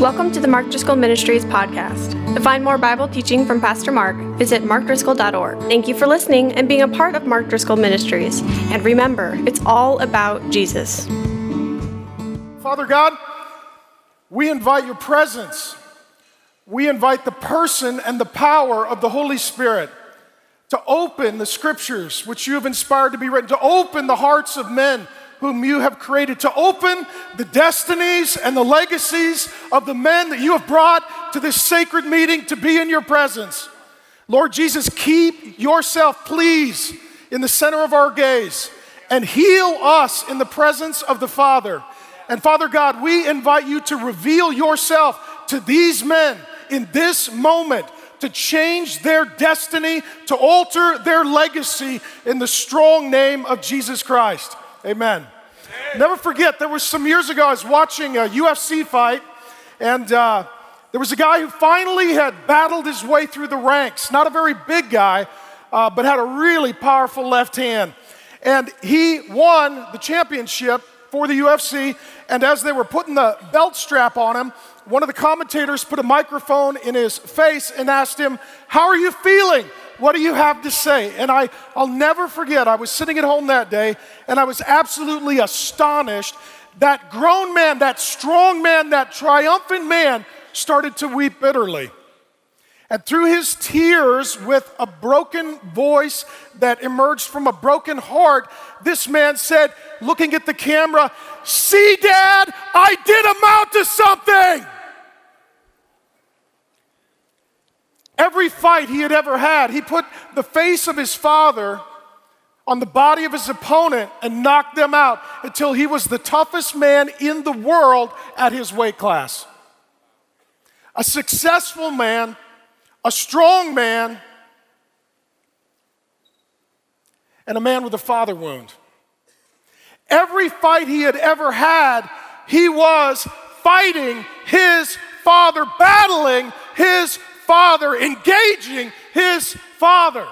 Welcome to the Mark Driscoll Ministries podcast. To find more Bible teaching from Pastor Mark, visit markdriscoll.org. Thank you for listening and being a part of Mark Driscoll Ministries. And remember, it's all about Jesus. Father God, we invite your presence. We invite the person and the power of the Holy Spirit to open the scriptures which you have inspired to be written, to open the hearts of men whom you have created, to open the destinies and the legacies of the men that you have brought to this sacred meeting to be in your presence. Lord Jesus, keep yourself, please, in the center of our gaze and heal us in the presence of the Father. And Father God, we invite you to reveal yourself to these men in this moment to change their destiny, to alter their legacy in the strong name of Jesus Christ. Amen. Never forget, there was some years ago, I was watching a UFC fight, and uh, there was a guy who finally had battled his way through the ranks. Not a very big guy, uh, but had a really powerful left hand. And he won the championship for the UFC. And as they were putting the belt strap on him, one of the commentators put a microphone in his face and asked him, How are you feeling? What do you have to say? And I, I'll never forget, I was sitting at home that day and I was absolutely astonished. That grown man, that strong man, that triumphant man started to weep bitterly. And through his tears, with a broken voice that emerged from a broken heart, this man said, looking at the camera, See, Dad, I did amount to something. Every fight he had ever had, he put the face of his father on the body of his opponent and knocked them out until he was the toughest man in the world at his weight class. A successful man, a strong man, and a man with a father wound. Every fight he had ever had, he was fighting his father, battling his father, engaging his father.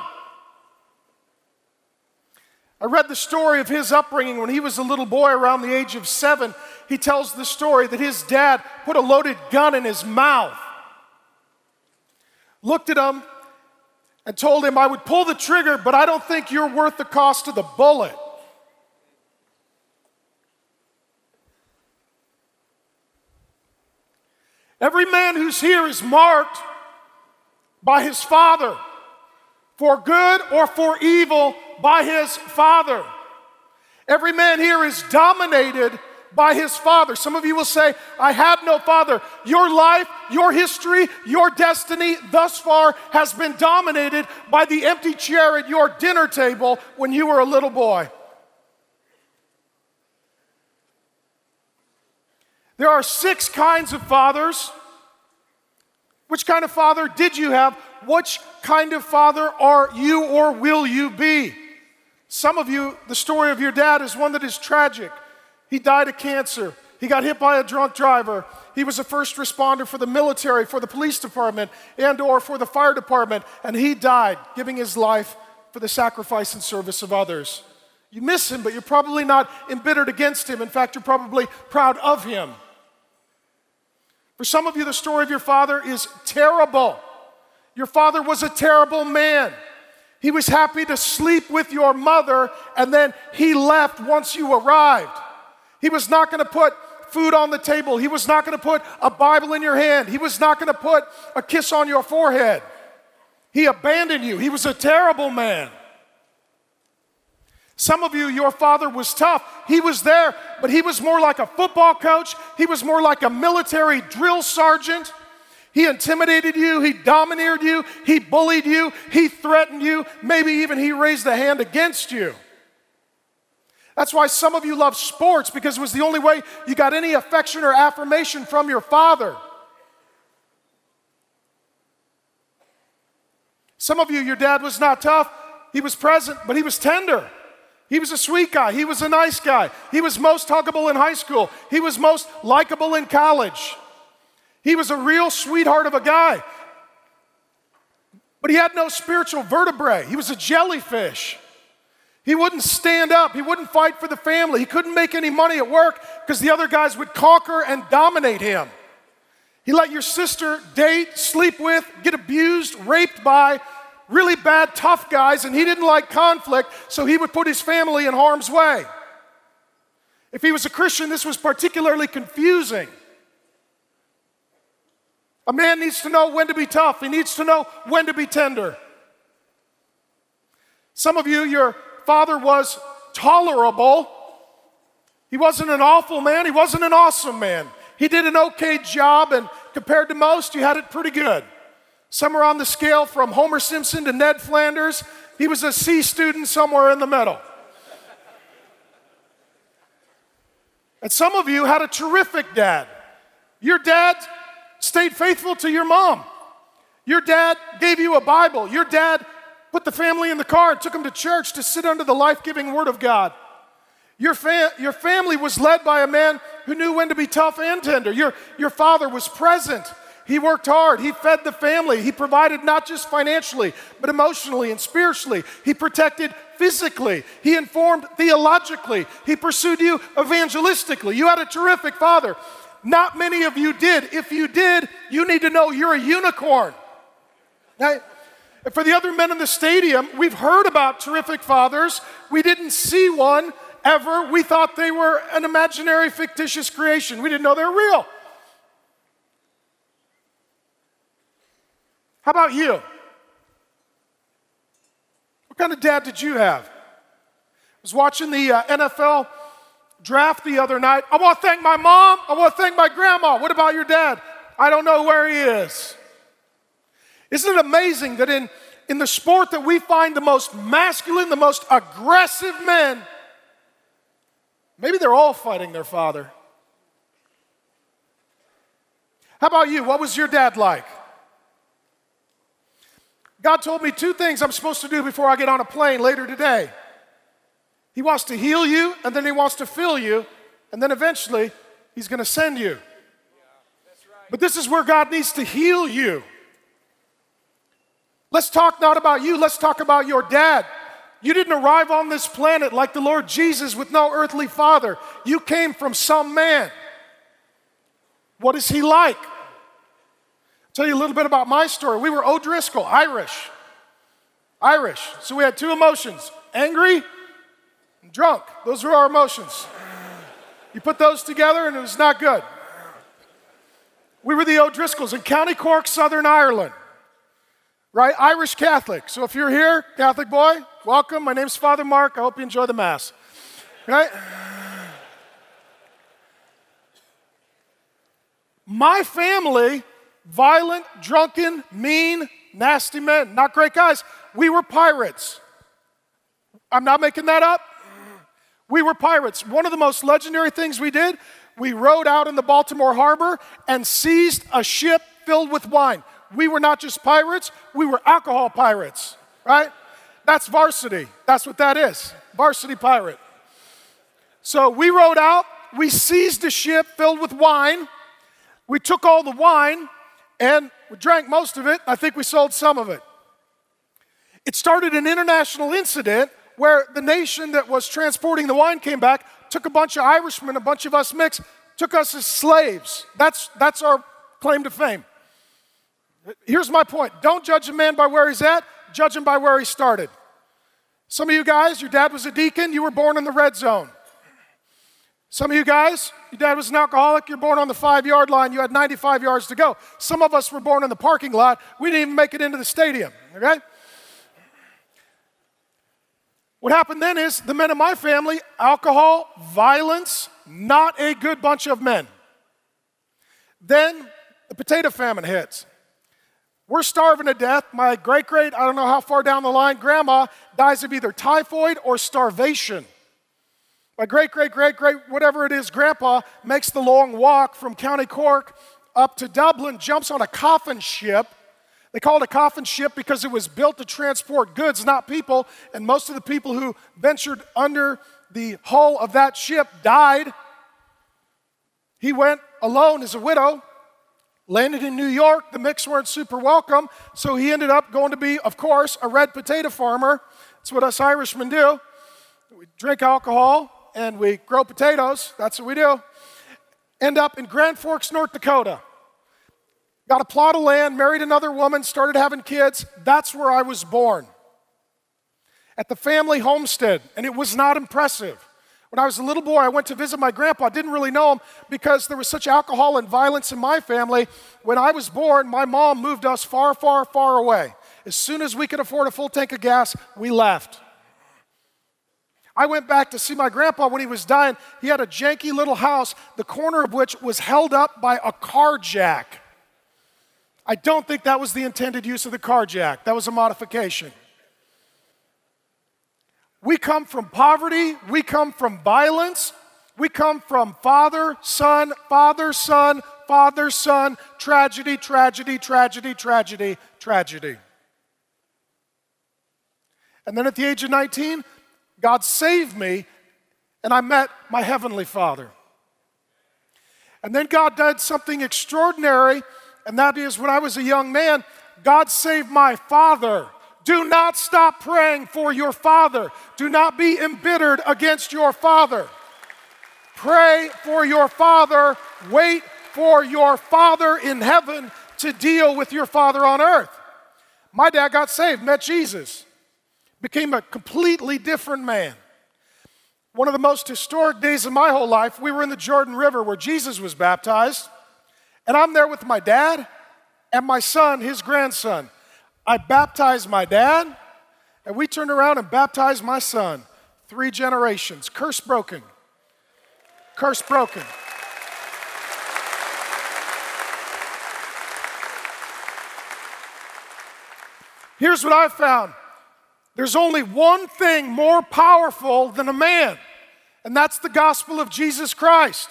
I read the story of his upbringing when he was a little boy around the age of seven. He tells the story that his dad put a loaded gun in his mouth, looked at him, and told him, I would pull the trigger, but I don't think you're worth the cost of the bullet. Every man who's here is marked by his father, for good or for evil by his father. Every man here is dominated by his father. Some of you will say, I have no father. Your life, your history, your destiny thus far has been dominated by the empty chair at your dinner table when you were a little boy. There are six kinds of fathers which kind of father did you have? Which kind of father are you or will you be? Some of you, the story of your dad is one that is tragic. He died of cancer. He got hit by a drunk driver. He was a first responder for the military, for the police department, and or for the fire department, and he died giving his life for the sacrifice and service of others. You miss him, but you're probably not embittered against him. In fact, you're probably proud of him. For some of you, the story of your father is terrible. Your father was a terrible man. He was happy to sleep with your mother, and then he left once you arrived. He was not going to put food on the table. He was not going to put a Bible in your hand. He was not going to put a kiss on your forehead. He abandoned you. He was a terrible man. Some of you, your father was tough. He was there, but he was more like a football coach. He was more like a military drill sergeant. He intimidated you, he domineered you, he bullied you, he threatened you, maybe even he raised a hand against you. That's why some of you love sports because it was the only way you got any affection or affirmation from your father. Some of you, your dad was not tough, he was present, but he was tender. He was a sweet guy. He was a nice guy. He was most huggable in high school. He was most likable in college. He was a real sweetheart of a guy. But he had no spiritual vertebrae. He was a jellyfish. He wouldn't stand up. He wouldn't fight for the family. He couldn't make any money at work because the other guys would conquer and dominate him. He let your sister date, sleep with, get abused, raped by really bad, tough guys, and he didn't like conflict, so he would put his family in harm's way. If he was a Christian, this was particularly confusing. A man needs to know when to be tough, he needs to know when to be tender. Some of you, your father was tolerable. He wasn't an awful man, he wasn't an awesome man. He did an okay job, and compared to most, you had it pretty good. Somewhere on the scale from Homer Simpson to Ned Flanders, he was a C student somewhere in the middle. And some of you had a terrific dad. Your dad stayed faithful to your mom. Your dad gave you a Bible. Your dad put the family in the car and took them to church to sit under the life giving Word of God. Your, fa- your family was led by a man who knew when to be tough and tender. Your, your father was present. He worked hard. He fed the family. He provided not just financially, but emotionally and spiritually. He protected physically. He informed theologically. He pursued you evangelistically. You had a terrific father. Not many of you did. If you did, you need to know you're a unicorn. For the other men in the stadium, we've heard about terrific fathers. We didn't see one ever. We thought they were an imaginary, fictitious creation. We didn't know they were real. How about you? What kind of dad did you have? I was watching the uh, NFL draft the other night. I want to thank my mom. I want to thank my grandma. What about your dad? I don't know where he is. Isn't it amazing that in, in the sport that we find the most masculine, the most aggressive men, maybe they're all fighting their father. How about you? What was your dad like? God told me two things I'm supposed to do before I get on a plane later today. He wants to heal you, and then He wants to fill you, and then eventually He's going to send you. But this is where God needs to heal you. Let's talk not about you, let's talk about your dad. You didn't arrive on this planet like the Lord Jesus with no earthly father. You came from some man. What is he like? Tell you a little bit about my story. We were O'Driscoll, Irish. Irish. So we had two emotions angry and drunk. Those were our emotions. You put those together and it was not good. We were the O'Driscolls in County Cork, Southern Ireland. Right? Irish Catholic. So if you're here, Catholic boy, welcome. My name's Father Mark. I hope you enjoy the Mass. Right? My family, violent, drunken, mean, nasty men, not great guys. We were pirates. I'm not making that up. We were pirates. One of the most legendary things we did, we rode out in the Baltimore harbor and seized a ship filled with wine. We were not just pirates, we were alcohol pirates, right? That's varsity. That's what that is varsity pirate. So we rode out, we seized a ship filled with wine. We took all the wine and we drank most of it. I think we sold some of it. It started an international incident where the nation that was transporting the wine came back, took a bunch of Irishmen, a bunch of us micks, took us as slaves. That's, that's our claim to fame. Here's my point don't judge a man by where he's at, judge him by where he started. Some of you guys, your dad was a deacon, you were born in the red zone. Some of you guys, your dad was an alcoholic, you're born on the five yard line, you had 95 yards to go. Some of us were born in the parking lot, we didn't even make it into the stadium, okay? What happened then is the men of my family, alcohol, violence, not a good bunch of men. Then the potato famine hits. We're starving to death. My great great, I don't know how far down the line, grandma dies of either typhoid or starvation. My great great great great, whatever it is, grandpa makes the long walk from County Cork up to Dublin, jumps on a coffin ship they called it a coffin ship because it was built to transport goods, not people. And most of the people who ventured under the hull of that ship died. He went alone as a widow, landed in New York. The Micks weren't super welcome, so he ended up going to be, of course, a red potato farmer. That's what us Irishmen do. We drink alcohol and we grow potatoes. That's what we do. End up in Grand Forks, North Dakota. got a plot of land, married another woman, started having kids. That's where I was born. At the family homestead, and it was not impressive. When I was a little boy, I went to visit my grandpa. Didn't really know him because there was such alcohol and violence in my family. When I was born, my mom moved us far, far, far away. As soon as we could afford a full tank of gas, we left. I went back to see my grandpa when he was dying. He had a janky little house, the corner of which was held up by a car jack. I don't think that was the intended use of the car jack, that was a modification. We come from poverty, we come from violence, we come from father, son, father, son, father, son, tragedy, tragedy, tragedy, tragedy, tragedy. And then at the age of 19, God saved me and I met my Heavenly Father. And then God did something extraordinary, and that is when I was a young man, God saved my father. Do not stop praying for your father. Do not be embittered against your father. Pray for your father. Wait for your father in heaven to deal with your father on earth. My dad got saved, met Jesus became a completely different man. One of the most historic days of my whole life, we were in the Jordan River where Jesus was baptized, and I'm there with my dad and my son, his grandson. I baptized my dad, and we turned around and baptized my son. Three generations, curse broken. Curse broken. Here's what I found there's only one thing more powerful than a man, and that's the gospel of Jesus Christ.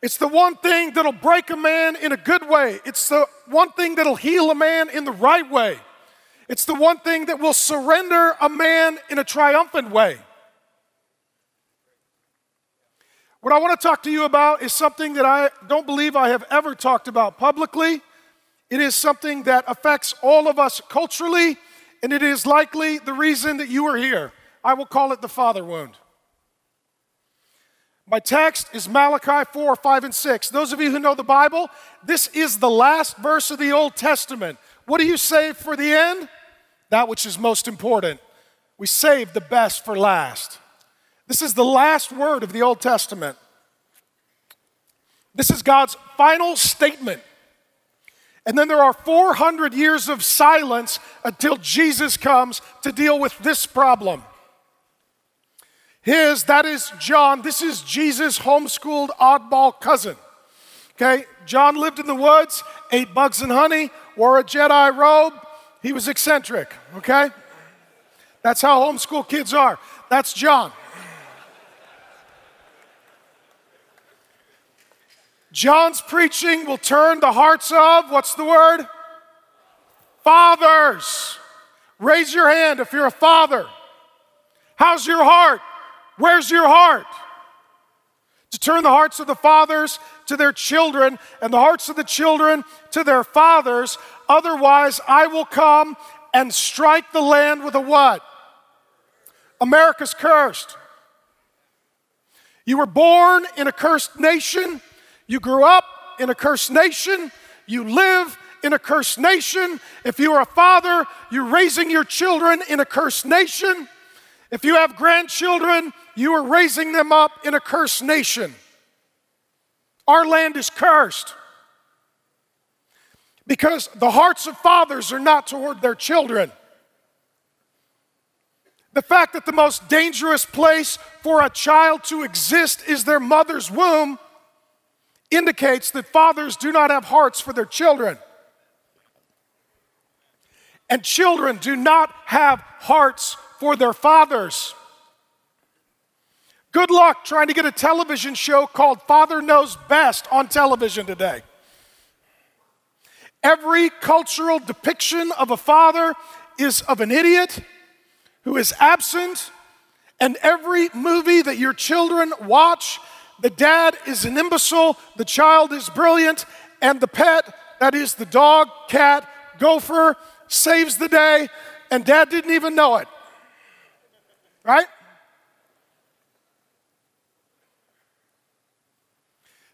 It's the one thing that'll break a man in a good way. It's the one thing that'll heal a man in the right way. It's the one thing that will surrender a man in a triumphant way. What I want to talk to you about is something that I don't believe I have ever talked about publicly. It is something that affects all of us culturally and it is likely the reason that you are here. I will call it the father wound. My text is Malachi 4, 5, and 6. Those of you who know the Bible, this is the last verse of the Old Testament. What do you save for the end? That which is most important. We save the best for last. This is the last word of the Old Testament. This is God's final statement and then there are 400 years of silence until Jesus comes to deal with this problem. His, that is John, this is Jesus' homeschooled oddball cousin. Okay, John lived in the woods, ate bugs and honey, wore a Jedi robe. He was eccentric, okay? That's how homeschool kids are. That's John. John's preaching will turn the hearts of, what's the word? Fathers. Raise your hand if you're a father. How's your heart? Where's your heart? To turn the hearts of the fathers to their children and the hearts of the children to their fathers. Otherwise, I will come and strike the land with a what? America's cursed. You were born in a cursed nation. You grew up in a cursed nation. You live in a cursed nation. If you are a father, you're raising your children in a cursed nation. If you have grandchildren, you are raising them up in a cursed nation. Our land is cursed because the hearts of fathers are not toward their children. The fact that the most dangerous place for a child to exist is their mother's womb indicates that fathers do not have hearts for their children. And children do not have hearts for their fathers. Good luck trying to get a television show called Father Knows Best on television today. Every cultural depiction of a father is of an idiot who is absent, and every movie that your children watch the dad is an imbecile, the child is brilliant, and the pet, that is the dog, cat, gopher, saves the day, and dad didn't even know it. Right?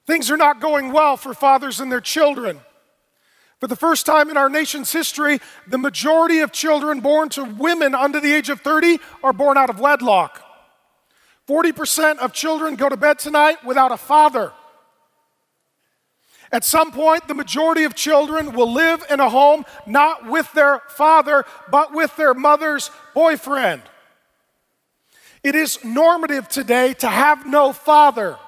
Things are not going well for fathers and their children. For the first time in our nation's history, the majority of children born to women under the age of 30 are born out of wedlock. 40% of children go to bed tonight without a father. At some point, the majority of children will live in a home not with their father, but with their mother's boyfriend. It is normative today to have no father.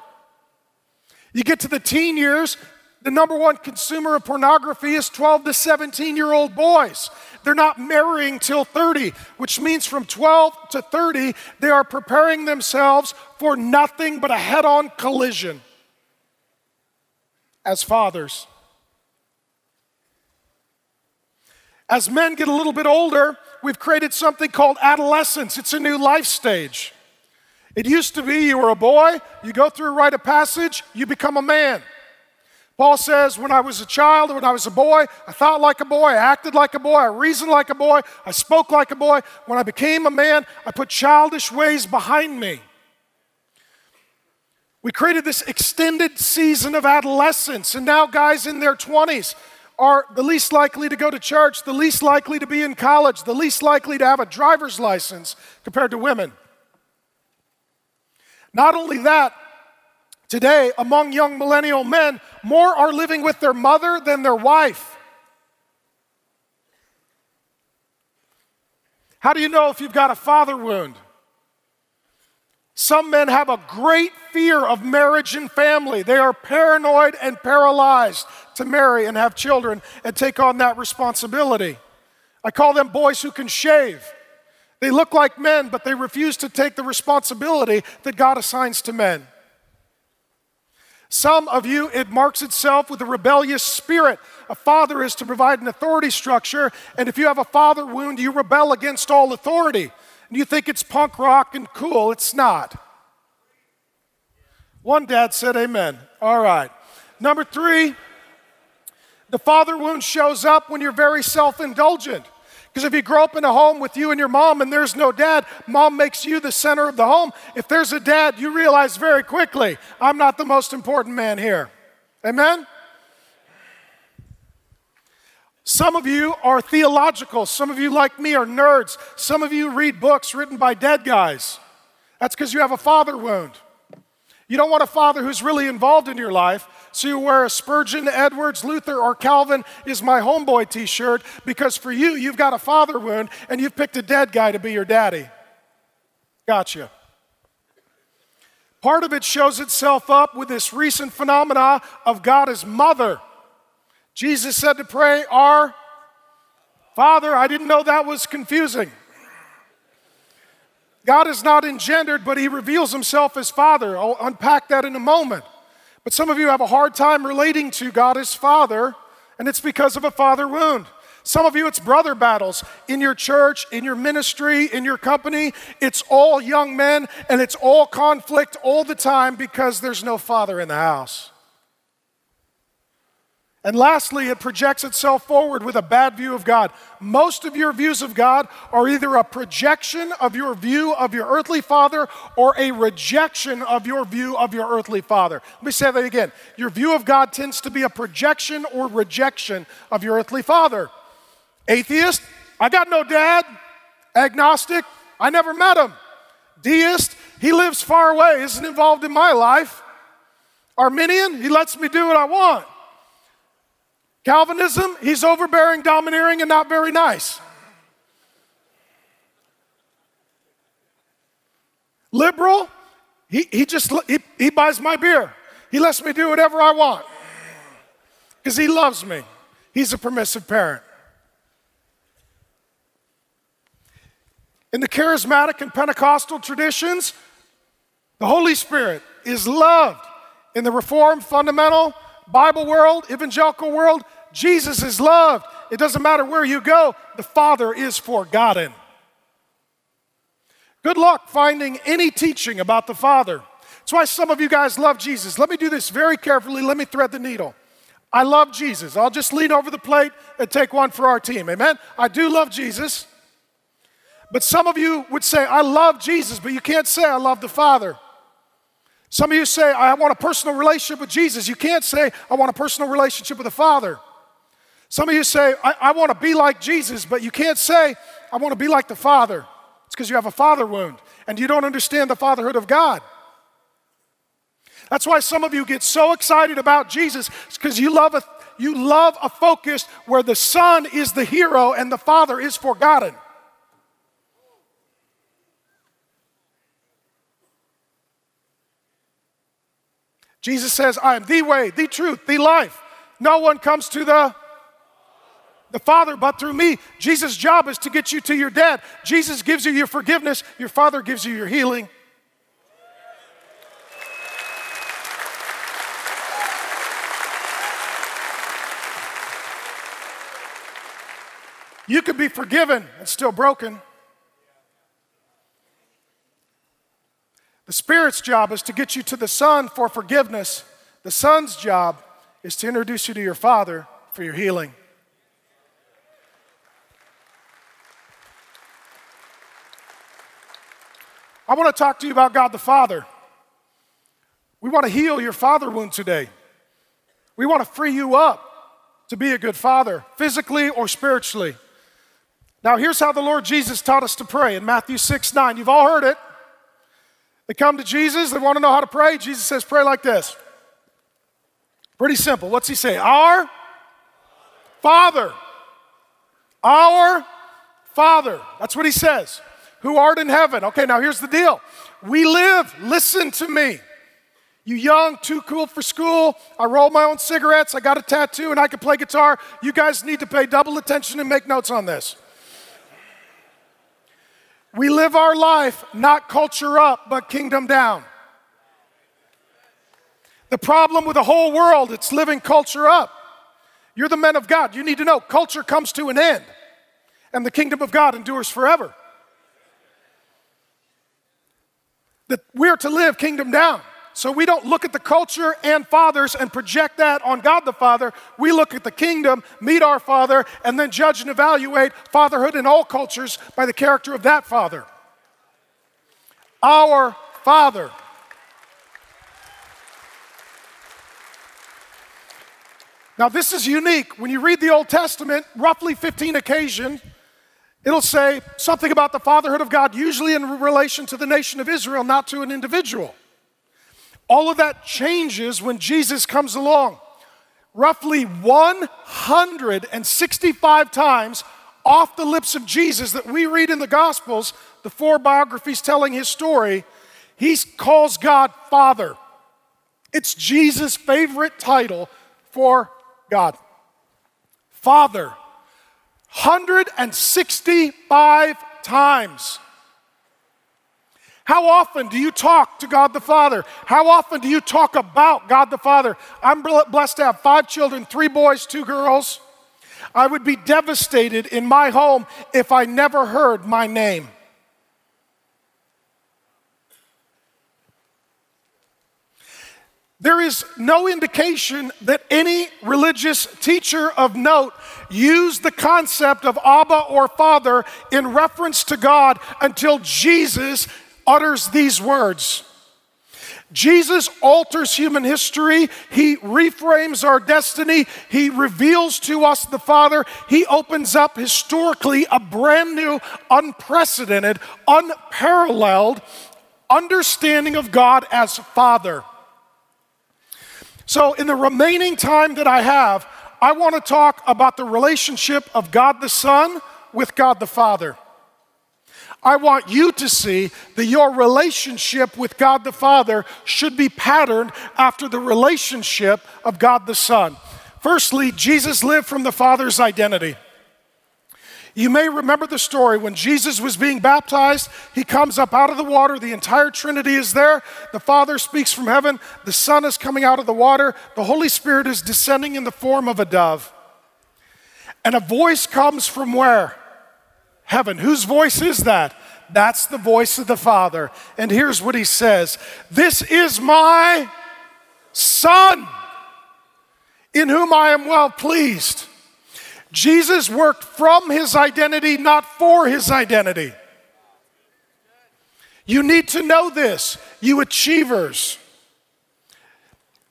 You get to the teen years, the number one consumer of pornography is 12 to 17 year old boys. They're not marrying till 30, which means from 12 to 30, they are preparing themselves for nothing but a head on collision as fathers. As men get a little bit older, we've created something called adolescence. It's a new life stage. It used to be you were a boy, you go through a rite of passage, you become a man. Paul says, when I was a child, when I was a boy, I thought like a boy, I acted like a boy, I reasoned like a boy, I spoke like a boy. When I became a man, I put childish ways behind me. We created this extended season of adolescence, and now guys in their 20s are the least likely to go to church, the least likely to be in college, the least likely to have a driver's license compared to women. Not only that, Today, among young millennial men, more are living with their mother than their wife. How do you know if you've got a father wound? Some men have a great fear of marriage and family. They are paranoid and paralyzed to marry and have children and take on that responsibility. I call them boys who can shave. They look like men, but they refuse to take the responsibility that God assigns to men. Some of you, it marks itself with a rebellious spirit. A father is to provide an authority structure, and if you have a father wound, you rebel against all authority. And you think it's punk rock and cool. It's not. One dad said, Amen. All right. Number three, the father wound shows up when you're very self indulgent. Because if you grow up in a home with you and your mom and there's no dad, mom makes you the center of the home. If there's a dad, you realize very quickly, I'm not the most important man here. Amen? Some of you are theological. Some of you, like me, are nerds. Some of you read books written by dead guys. That's because you have a father wound. You don't want a father who's really involved in your life, so you wear a Spurgeon, Edwards, Luther, or Calvin is my homeboy t shirt because for you, you've got a father wound and you've picked a dead guy to be your daddy. Gotcha. Part of it shows itself up with this recent phenomena of God as mother. Jesus said to pray, Our Father, I didn't know that was confusing. God is not engendered, but he reveals himself as Father. I'll unpack that in a moment. But some of you have a hard time relating to God as Father, and it's because of a father wound. Some of you, it's brother battles in your church, in your ministry, in your company. It's all young men, and it's all conflict all the time because there's no father in the house. And lastly, it projects itself forward with a bad view of God. Most of your views of God are either a projection of your view of your earthly father or a rejection of your view of your earthly father. Let me say that again. Your view of God tends to be a projection or rejection of your earthly father. Atheist, I got no dad. Agnostic, I never met him. Deist, he lives far away, isn't involved in my life. Arminian, he lets me do what I want. Calvinism, he's overbearing, domineering, and not very nice. Liberal, he, he just he, he buys my beer. He lets me do whatever I want because he loves me. He's a permissive parent. In the charismatic and Pentecostal traditions, the Holy Spirit is loved. In the Reformed, fundamental, Bible world, evangelical world, Jesus is loved. It doesn't matter where you go, the Father is forgotten. Good luck finding any teaching about the Father. That's why some of you guys love Jesus. Let me do this very carefully. Let me thread the needle. I love Jesus. I'll just lean over the plate and take one for our team. Amen? I do love Jesus. But some of you would say, I love Jesus, but you can't say, I love the Father. Some of you say, I want a personal relationship with Jesus. You can't say, I want a personal relationship with the Father. Some of you say, I, I want to be like Jesus, but you can't say, I want to be like the Father. It's because you have a father wound and you don't understand the fatherhood of God. That's why some of you get so excited about Jesus, because you love a you love a focus where the Son is the hero and the Father is forgotten. Jesus says, I am the way, the truth, the life. No one comes to the the Father but through me. Jesus' job is to get you to your dad. Jesus gives you your forgiveness, your Father gives you your healing. You could be forgiven and still broken. The Spirit's job is to get you to the Son for forgiveness. The Son's job is to introduce you to your Father for your healing. I want to talk to you about God the Father. We want to heal your father wound today. We want to free you up to be a good father, physically or spiritually. Now, here's how the Lord Jesus taught us to pray in Matthew 6 9. You've all heard it. They come to Jesus, they want to know how to pray. Jesus says, Pray like this. Pretty simple. What's he say? Our Father. Our Father. That's what he says. Who art in heaven. Okay, now here's the deal. We live, listen to me. You young, too cool for school. I roll my own cigarettes. I got a tattoo and I can play guitar. You guys need to pay double attention and make notes on this. We live our life not culture up, but kingdom down. The problem with the whole world, it's living culture up. You're the men of God. You need to know culture comes to an end, and the kingdom of God endures forever. That we're to live kingdom down. So we don't look at the culture and fathers and project that on God the Father. We look at the kingdom, meet our Father, and then judge and evaluate fatherhood in all cultures by the character of that Father. Our Father. Now, this is unique. When you read the Old Testament, roughly 15 occasions, it'll say something about the fatherhood of God, usually in relation to the nation of Israel, not to an individual. All of that changes when Jesus comes along. Roughly 165 times off the lips of Jesus that we read in the Gospels, the four biographies telling his story, he calls God Father. It's Jesus' favorite title for God. Father. 165 times. How often do you talk to God the Father? How often do you talk about God the Father? I'm blessed to have five children three boys, two girls. I would be devastated in my home if I never heard my name. There is no indication that any religious teacher of note used the concept of Abba or Father in reference to God until Jesus utters these words. Jesus alters human history. He reframes our destiny. He reveals to us the Father. He opens up historically a brand new, unprecedented, unparalleled understanding of God as Father. So, in the remaining time that I have, I want to talk about the relationship of God the Son with God the Father. I want you to see that your relationship with God the Father should be patterned after the relationship of God the Son. Firstly, Jesus lived from the Father's identity. You may remember the story when Jesus was being baptized, he comes up out of the water, the entire Trinity is there. The Father speaks from heaven, the Son is coming out of the water, the Holy Spirit is descending in the form of a dove. And a voice comes from where? heaven. Whose voice is that? That's the voice of the Father. And here's what he says This is my Son, in whom I am well pleased. Jesus worked from his identity, not for his identity. You need to know this, you achievers.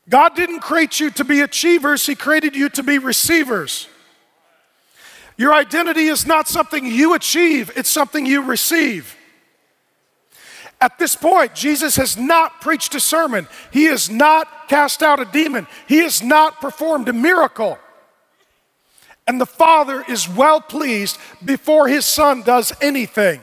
God didn't create you to be achievers, He created you to be receivers. Your identity is not something you achieve, it's something you receive. At this point, Jesus has not preached a sermon. He has not cast out a demon. He has not performed a miracle. And the Father is well pleased before his Son does anything.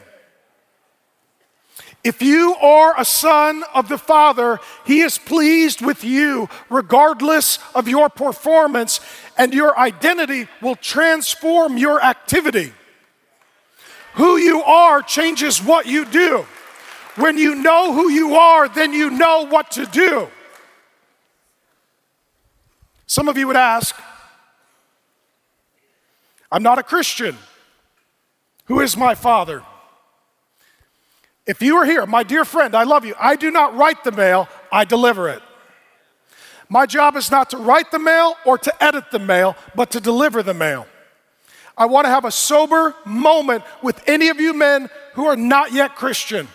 If you are a son of the Father, He is pleased with you regardless of your performance, and your identity will transform your activity. Who you are changes what you do. When you know who you are, then you know what to do. Some of you would ask, I'm not a Christian. Who is my father? If you are here, my dear friend, I love you. I do not write the mail, I deliver it. My job is not to write the mail or to edit the mail, but to deliver the mail. I want to have a sober moment with any of you men who are not yet Christian.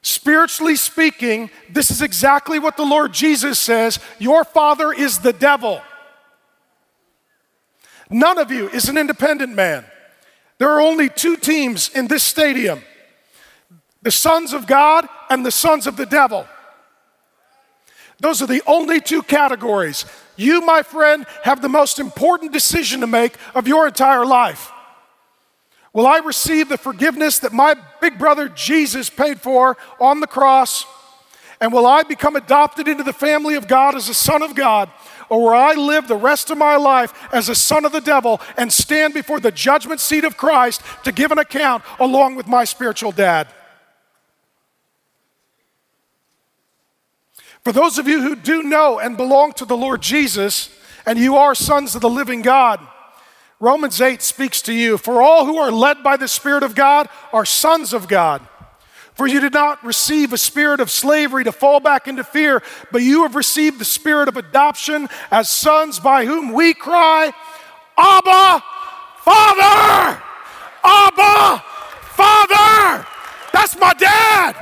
Spiritually speaking, this is exactly what the Lord Jesus says Your father is the devil. None of you is an independent man. There are only two teams in this stadium the sons of God and the sons of the devil. Those are the only two categories. You, my friend, have the most important decision to make of your entire life. Will I receive the forgiveness that my big brother Jesus paid for on the cross? And will I become adopted into the family of God as a son of God? Or where I live the rest of my life as a son of the devil and stand before the judgment seat of Christ to give an account along with my spiritual dad? For those of you who do know and belong to the Lord Jesus, and you are sons of the living God, Romans 8 speaks to you. For all who are led by the Spirit of God are sons of God. For you did not receive a spirit of slavery to fall back into fear, but you have received the spirit of adoption as sons by whom we cry, Abba, Father! Abba, Father! That's my dad!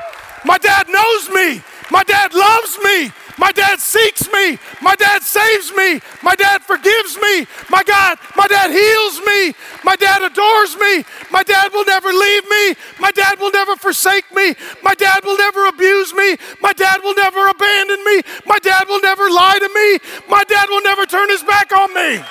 My dad knows me! My dad loves me! My dad seeks me. My dad saves me. My dad forgives me. My God, my dad heals me. My dad adores me. My dad will never leave me. My dad will never forsake me. My dad will never abuse me. My dad will never abandon me. My dad will never lie to me. My dad will never turn his back on me.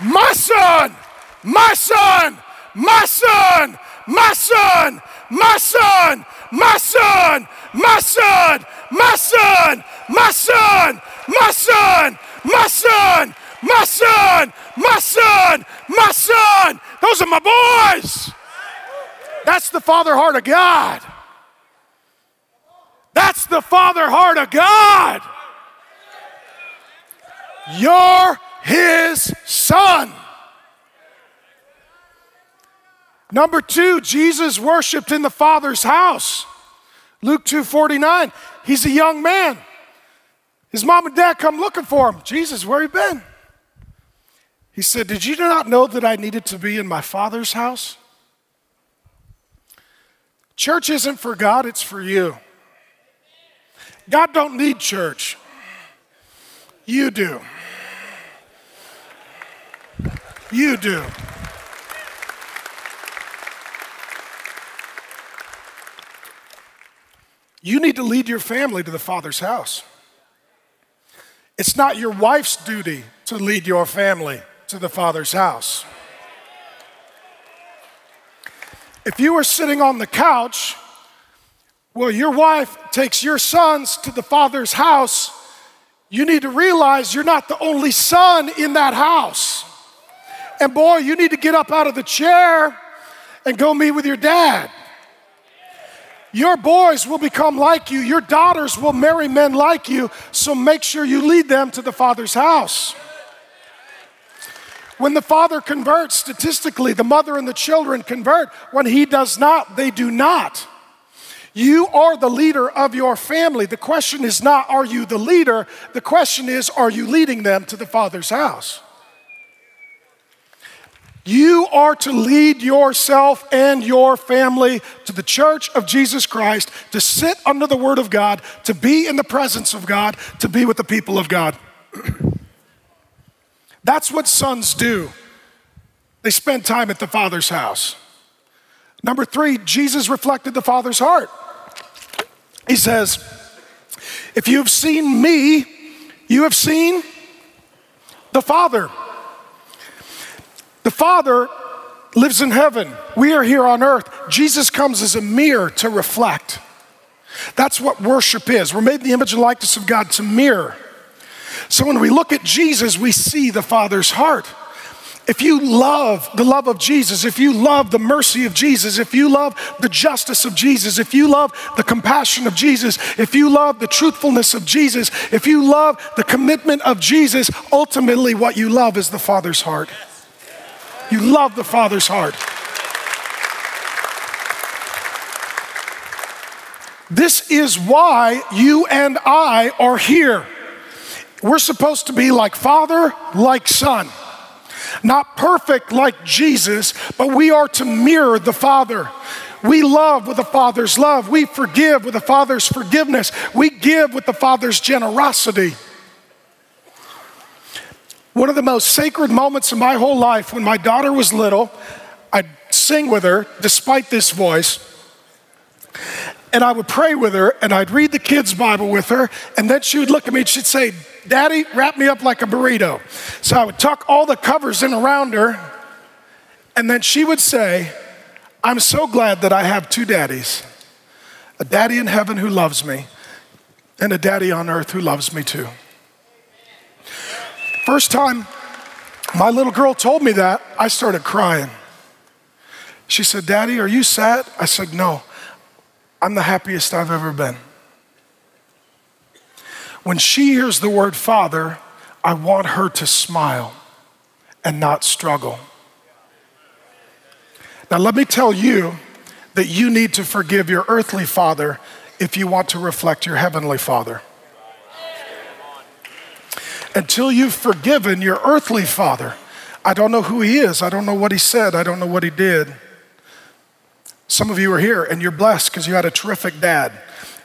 My son, my son, my son, my son, my son, my son, my son, my son, my son, my son, my son, my son, my son, my son. Those are my boys. That's the father heart of God. That's the father heart of God. You're his son. Number two, Jesus worshiped in the Father's house. Luke 2:49. He's a young man. His mom and dad come looking for him. Jesus, where have you been? He said, Did you not know that I needed to be in my father's house? Church isn't for God, it's for you. God don't need church. You do. You do. You need to lead your family to the Father's house. It's not your wife's duty to lead your family to the Father's house. If you are sitting on the couch, well, your wife takes your sons to the Father's house, you need to realize you're not the only son in that house. And boy, you need to get up out of the chair and go meet with your dad. Your boys will become like you. Your daughters will marry men like you. So make sure you lead them to the Father's house. When the father converts, statistically, the mother and the children convert. When he does not, they do not. You are the leader of your family. The question is not, are you the leader? The question is, are you leading them to the Father's house? You are to lead yourself and your family to the church of Jesus Christ, to sit under the Word of God, to be in the presence of God, to be with the people of God. That's what sons do. They spend time at the Father's house. Number three, Jesus reflected the Father's heart. He says, If you have seen me, you have seen the Father. The Father lives in heaven. We are here on earth. Jesus comes as a mirror to reflect. That's what worship is. We're made in the image and likeness of God to mirror. So when we look at Jesus, we see the Father's heart. If you love the love of Jesus, if you love the mercy of Jesus, if you love the justice of Jesus, if you love the compassion of Jesus, if you love the truthfulness of Jesus, if you love the commitment of Jesus, ultimately what you love is the Father's heart. You love the Father's heart. This is why you and I are here. We're supposed to be like Father, like Son. Not perfect like Jesus, but we are to mirror the Father. We love with the Father's love. We forgive with the Father's forgiveness. We give with the Father's generosity. One of the most sacred moments of my whole life when my daughter was little, I'd sing with her despite this voice. And I would pray with her and I'd read the kids' Bible with her. And then she would look at me and she'd say, Daddy, wrap me up like a burrito. So I would tuck all the covers in around her. And then she would say, I'm so glad that I have two daddies a daddy in heaven who loves me, and a daddy on earth who loves me too. First time my little girl told me that, I started crying. She said, Daddy, are you sad? I said, No, I'm the happiest I've ever been. When she hears the word Father, I want her to smile and not struggle. Now, let me tell you that you need to forgive your earthly father if you want to reflect your heavenly father until you've forgiven your earthly father. I don't know who he is. I don't know what he said. I don't know what he did. Some of you are here and you're blessed because you had a terrific dad.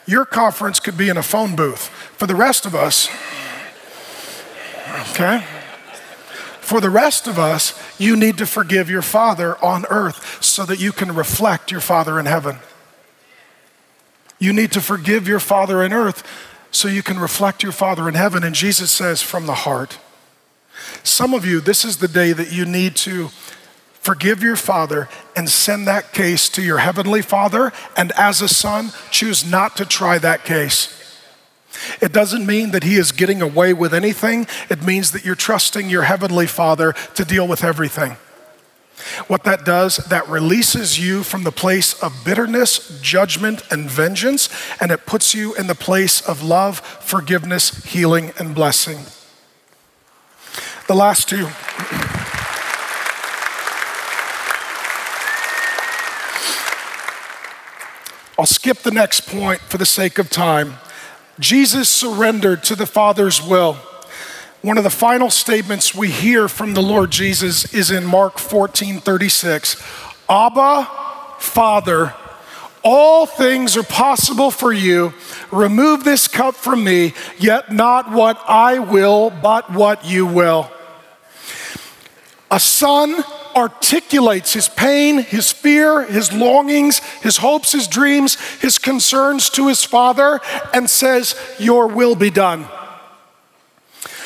Your conference could be in a phone booth. For the rest of us, okay? For the rest of us, you need to forgive your father on earth so that you can reflect your father in heaven. You need to forgive your father in earth so you can reflect your Father in heaven. And Jesus says, from the heart. Some of you, this is the day that you need to forgive your father and send that case to your heavenly father. And as a son, choose not to try that case. It doesn't mean that he is getting away with anything, it means that you're trusting your heavenly father to deal with everything. What that does, that releases you from the place of bitterness, judgment, and vengeance, and it puts you in the place of love, forgiveness, healing, and blessing. The last two. I'll skip the next point for the sake of time. Jesus surrendered to the Father's will. One of the final statements we hear from the Lord Jesus is in Mark 14 36. Abba, Father, all things are possible for you. Remove this cup from me, yet not what I will, but what you will. A son articulates his pain, his fear, his longings, his hopes, his dreams, his concerns to his father, and says, Your will be done.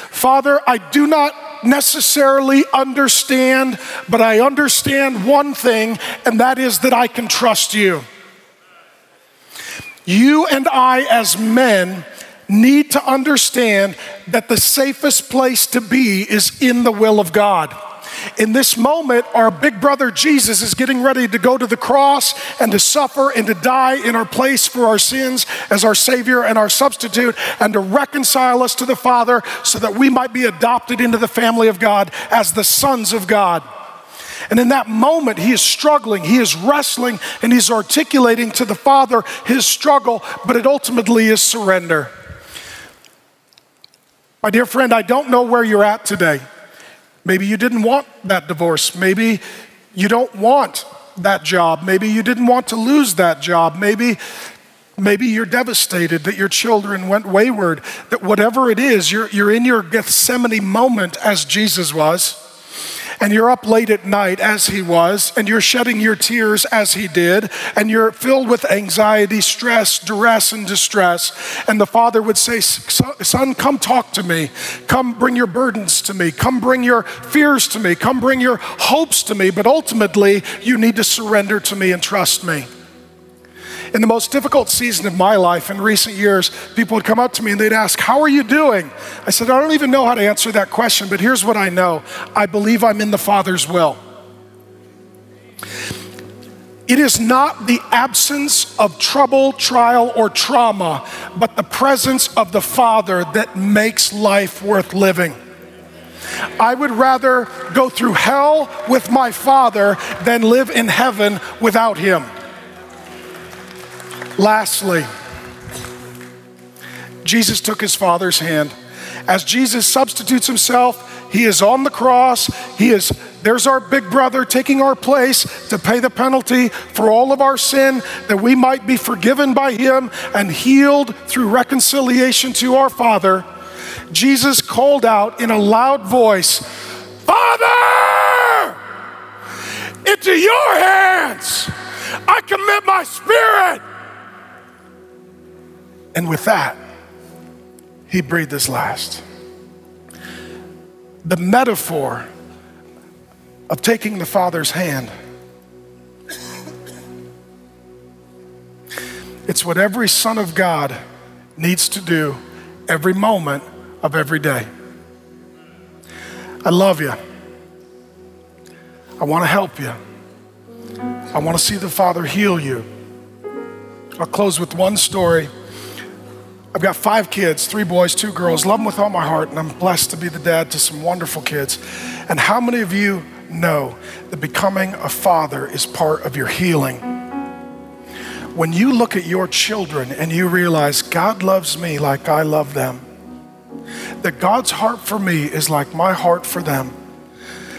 Father, I do not necessarily understand, but I understand one thing, and that is that I can trust you. You and I, as men, need to understand that the safest place to be is in the will of God. In this moment, our big brother Jesus is getting ready to go to the cross and to suffer and to die in our place for our sins as our Savior and our substitute and to reconcile us to the Father so that we might be adopted into the family of God as the sons of God. And in that moment, he is struggling, he is wrestling, and he's articulating to the Father his struggle, but it ultimately is surrender. My dear friend, I don't know where you're at today. Maybe you didn't want that divorce. Maybe you don't want that job. Maybe you didn't want to lose that job. Maybe Maybe you're devastated that your children went wayward, that whatever it is, you're, you're in your Gethsemane moment as Jesus was and you're up late at night as he was, and you're shedding your tears as he did, and you're filled with anxiety, stress, duress, and distress. And the father would say, Son, come talk to me. Come bring your burdens to me. Come bring your fears to me. Come bring your hopes to me. But ultimately, you need to surrender to me and trust me. In the most difficult season of my life in recent years, people would come up to me and they'd ask, How are you doing? I said, I don't even know how to answer that question, but here's what I know I believe I'm in the Father's will. It is not the absence of trouble, trial, or trauma, but the presence of the Father that makes life worth living. I would rather go through hell with my Father than live in heaven without Him. Lastly, Jesus took his Father's hand. As Jesus substitutes himself, he is on the cross. He is there's our big brother taking our place to pay the penalty for all of our sin that we might be forgiven by him and healed through reconciliation to our Father. Jesus called out in a loud voice, Father, into your hands I commit my spirit. And with that, he breathed his last. The metaphor of taking the Father's hand. It's what every Son of God needs to do every moment of every day. I love you. I want to help you. I want to see the Father heal you. I'll close with one story I've got five kids, three boys, two girls. Love them with all my heart, and I'm blessed to be the dad to some wonderful kids. And how many of you know that becoming a father is part of your healing? When you look at your children and you realize God loves me like I love them, that God's heart for me is like my heart for them.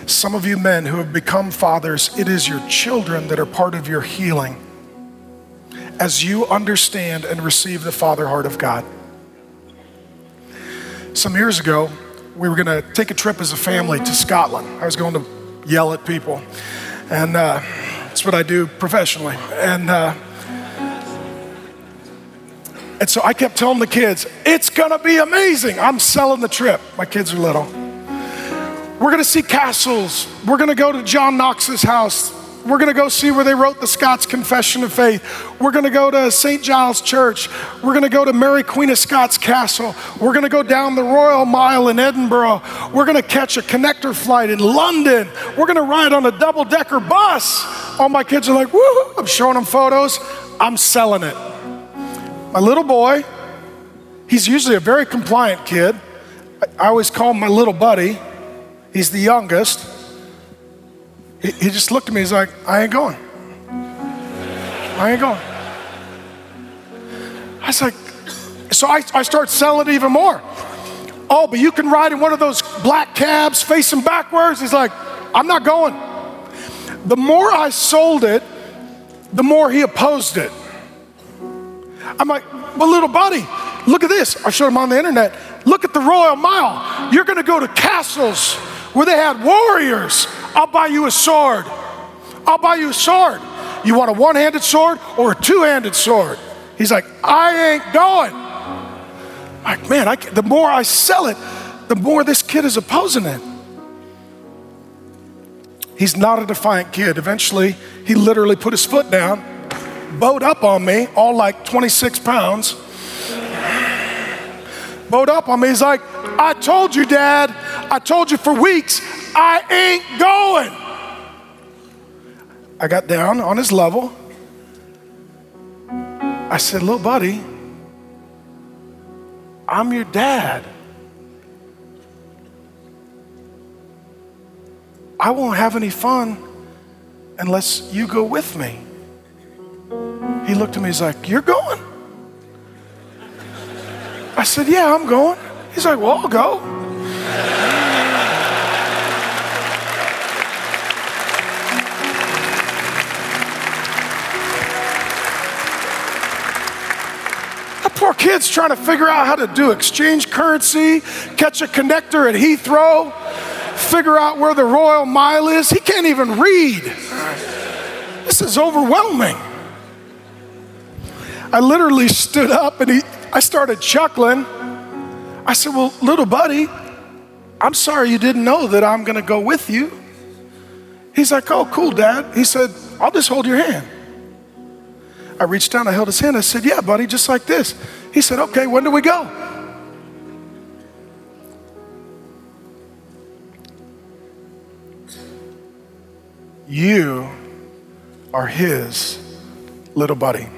Some of you men who have become fathers, it is your children that are part of your healing as you understand and receive the Father heart of God. Some years ago, we were going to take a trip as a family to Scotland. I was going to yell at people, and uh, that's what I do professionally. And uh, and so I kept telling the kids, "It's going to be amazing." I'm selling the trip. My kids are little. We're going to see castles. We're going to go to John Knox's house we're going to go see where they wrote the Scots Confession of Faith. We're going to go to St. Giles Church. We're going to go to Mary Queen of Scots Castle. We're going to go down the Royal Mile in Edinburgh. We're going to catch a connector flight in London. We're going to ride on a double decker bus. All my kids are like, woo! I'm showing them photos. I'm selling it. My little boy, he's usually a very compliant kid. I always call him my little buddy. He's the youngest. He, he just looked at me, he's like, I ain't going. I ain't going. I was like, so I, I start selling it even more. Oh, but you can ride in one of those black cabs facing backwards. He's like, I'm not going. The more I sold it, the more he opposed it. I'm like, well, little buddy, look at this. I showed him on the internet. Look at the Royal Mile. You're going to go to castles where they had warriors. I'll buy you a sword. I'll buy you a sword. You want a one handed sword or a two handed sword? He's like, I ain't going. I'm like, man, I, the more I sell it, the more this kid is opposing it. He's not a defiant kid. Eventually, he literally put his foot down, bowed up on me, all like 26 pounds. Bowed up on me. He's like, I told you, Dad. I told you for weeks, I ain't going. I got down on his level. I said, Little buddy, I'm your dad. I won't have any fun unless you go with me. He looked at me, he's like, You're going? I said, Yeah, I'm going. He's like, Well, I'll go. that poor kid's trying to figure out how to do exchange currency, catch a connector at Heathrow, figure out where the Royal Mile is. He can't even read. This is overwhelming. I literally stood up and he, I started chuckling. I said, Well, little buddy, I'm sorry you didn't know that I'm going to go with you. He's like, Oh, cool, dad. He said, I'll just hold your hand. I reached down, I held his hand. I said, Yeah, buddy, just like this. He said, Okay, when do we go? You are his little buddy.